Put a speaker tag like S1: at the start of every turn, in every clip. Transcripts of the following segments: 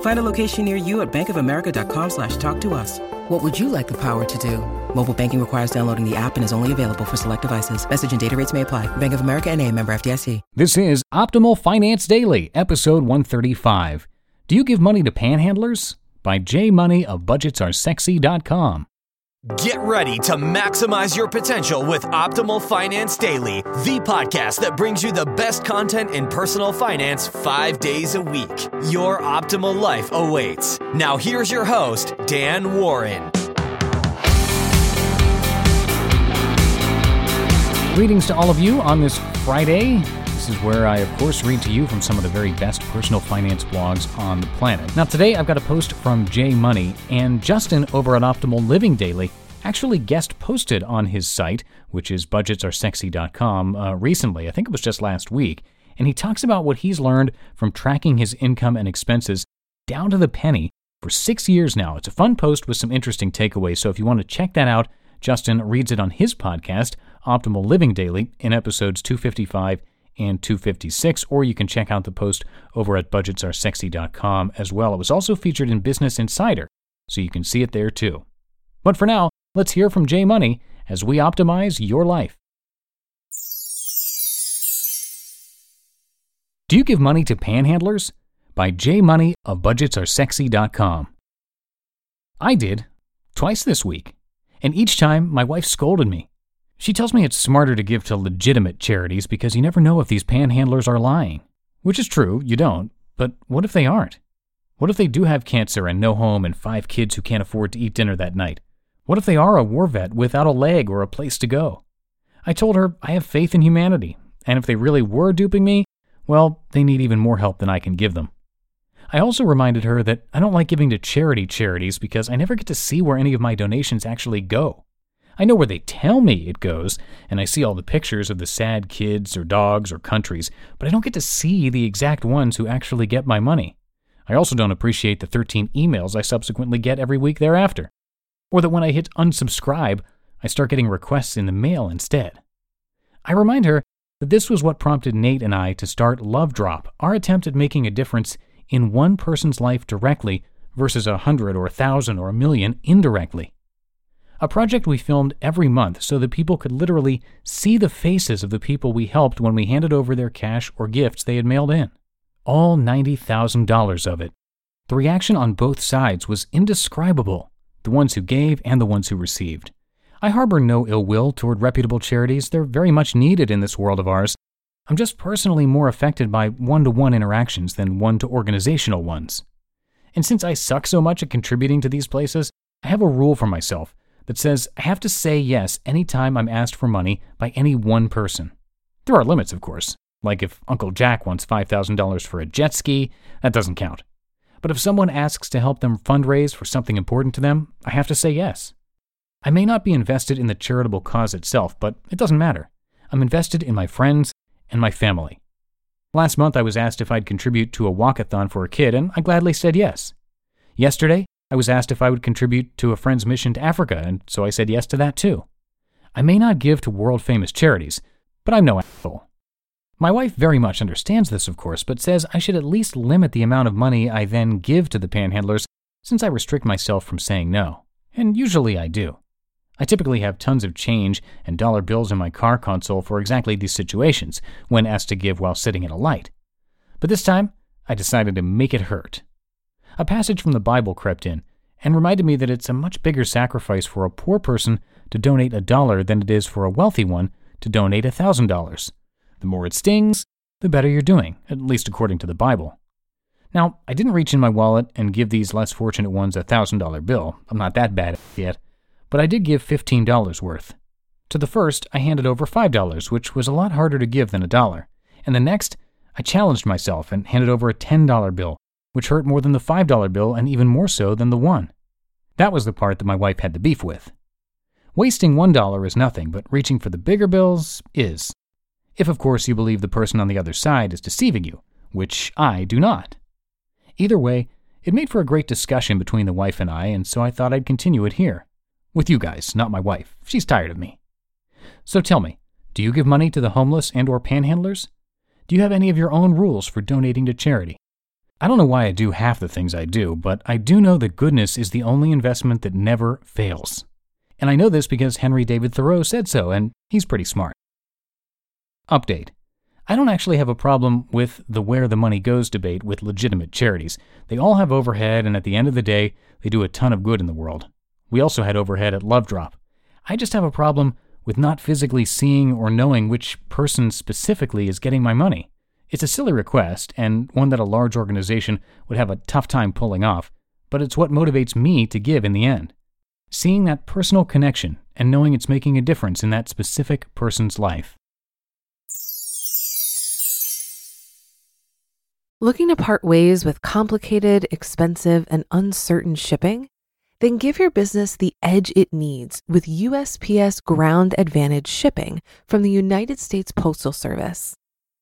S1: Find a location near you at bankofamerica.com slash talk to us. What would you like the power to do? Mobile banking requires downloading the app and is only available for select devices. Message and data rates may apply. Bank of America and a member FDIC.
S2: This is Optimal Finance Daily, episode 135. Do you give money to panhandlers? By J Money of BudgetsAreSexy.com.
S3: Get ready to maximize your potential with Optimal Finance Daily, the podcast that brings you the best content in personal finance five days a week. Your optimal life awaits. Now, here's your host, Dan Warren.
S2: Greetings to all of you on this Friday. This is where I, of course, read to you from some of the very best personal finance blogs on the planet. Now, today I've got a post from J Money, and Justin over at Optimal Living Daily actually guest posted on his site, which is budgetsaresexy.com, uh, recently. I think it was just last week. And he talks about what he's learned from tracking his income and expenses down to the penny for six years now. It's a fun post with some interesting takeaways. So if you want to check that out, Justin reads it on his podcast, Optimal Living Daily, in episodes 255 and 256, or you can check out the post over at budgetsaresexy.com as well. It was also featured in Business Insider, so you can see it there too. But for now, let's hear from J Money as we optimize your life. Do you give money to panhandlers? By J Money of BudgetsAreSexy.com. I did, twice this week, and each time my wife scolded me. She tells me it's smarter to give to legitimate charities because you never know if these panhandlers are lying. Which is true, you don't, but what if they aren't? What if they do have cancer and no home and five kids who can't afford to eat dinner that night? What if they are a war vet without a leg or a place to go? I told her I have faith in humanity, and if they really were duping me, well, they need even more help than I can give them. I also reminded her that I don't like giving to charity charities because I never get to see where any of my donations actually go. I know where they tell me it goes, and I see all the pictures of the sad kids or dogs or countries, but I don't get to see the exact ones who actually get my money. I also don't appreciate the 13 emails I subsequently get every week thereafter. Or that when I hit unsubscribe, I start getting requests in the mail instead. I remind her that this was what prompted Nate and I to start Love Drop, our attempt at making a difference in one person's life directly versus a hundred or a thousand or a million indirectly a project we filmed every month so that people could literally see the faces of the people we helped when we handed over their cash or gifts they had mailed in. All $90,000 of it. The reaction on both sides was indescribable, the ones who gave and the ones who received. I harbor no ill will toward reputable charities, they're very much needed in this world of ours. I'm just personally more affected by one to one interactions than one to organizational ones. And since I suck so much at contributing to these places, I have a rule for myself that says I have to say yes anytime I'm asked for money by any one person. There are limits, of course. Like if Uncle Jack wants $5,000 for a jet ski, that doesn't count. But if someone asks to help them fundraise for something important to them, I have to say yes. I may not be invested in the charitable cause itself, but it doesn't matter. I'm invested in my friends and my family. Last month, I was asked if I'd contribute to a walkathon for a kid, and I gladly said yes. Yesterday, I was asked if I would contribute to a friend's mission to Africa, and so I said yes to that too. I may not give to world famous charities, but I'm no asshole. My wife very much understands this, of course, but says I should at least limit the amount of money I then give to the panhandlers since I restrict myself from saying no. And usually I do. I typically have tons of change and dollar bills in my car console for exactly these situations when asked to give while sitting at a light. But this time, I decided to make it hurt. A passage from the Bible crept in and reminded me that it's a much bigger sacrifice for a poor person to donate a dollar than it is for a wealthy one to donate a thousand dollars. The more it stings, the better you're doing, at least according to the Bible. Now, I didn't reach in my wallet and give these less fortunate ones a thousand dollar bill. I'm not that bad yet. But I did give fifteen dollars worth. To the first, I handed over five dollars, which was a lot harder to give than a dollar. And the next, I challenged myself and handed over a ten dollar bill, which hurt more than the five dollar bill and even more so than the one. That was the part that my wife had the beef with. Wasting one dollar is nothing, but reaching for the bigger bills is. If, of course, you believe the person on the other side is deceiving you, which I do not. Either way, it made for a great discussion between the wife and I, and so I thought I'd continue it here. With you guys, not my wife. She's tired of me. So tell me, do you give money to the homeless and or panhandlers? Do you have any of your own rules for donating to charity? I don't know why I do half the things I do, but I do know that goodness is the only investment that never fails. And I know this because Henry David Thoreau said so, and he's pretty smart. Update. I don't actually have a problem with the where the money goes debate with legitimate charities. They all have overhead, and at the end of the day, they do a ton of good in the world. We also had overhead at Love Drop. I just have a problem with not physically seeing or knowing which person specifically is getting my money. It's a silly request, and one that a large organization would have a tough time pulling off, but it's what motivates me to give in the end. Seeing that personal connection and knowing it's making a difference in that specific person's life.
S4: Looking to part ways with complicated, expensive, and uncertain shipping? Then give your business the edge it needs with USPS Ground Advantage shipping from the United States Postal Service.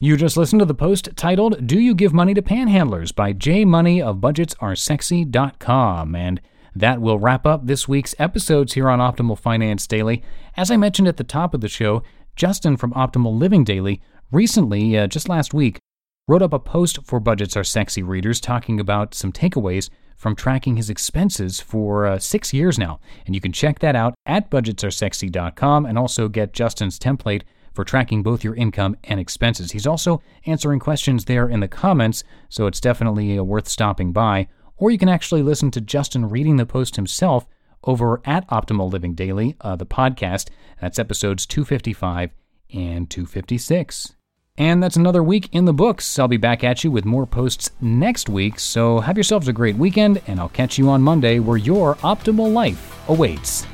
S2: You just listened to the post titled Do You Give Money to Panhandlers by J Money of BudgetsAreSexy.com. And that will wrap up this week's episodes here on Optimal Finance Daily. As I mentioned at the top of the show, Justin from Optimal Living Daily recently, uh, just last week, wrote up a post for Budgets Are Sexy readers talking about some takeaways from tracking his expenses for uh, six years now. And you can check that out at budgetsaresexy.com and also get Justin's template for tracking both your income and expenses. He's also answering questions there in the comments, so it's definitely worth stopping by. Or you can actually listen to Justin reading the post himself over at Optimal Living Daily, uh, the podcast. That's episodes 255 and 256. And that's another week in the books. I'll be back at you with more posts next week, so have yourselves a great weekend, and I'll catch you on Monday where your optimal life awaits.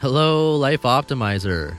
S5: Hello, Life Optimizer.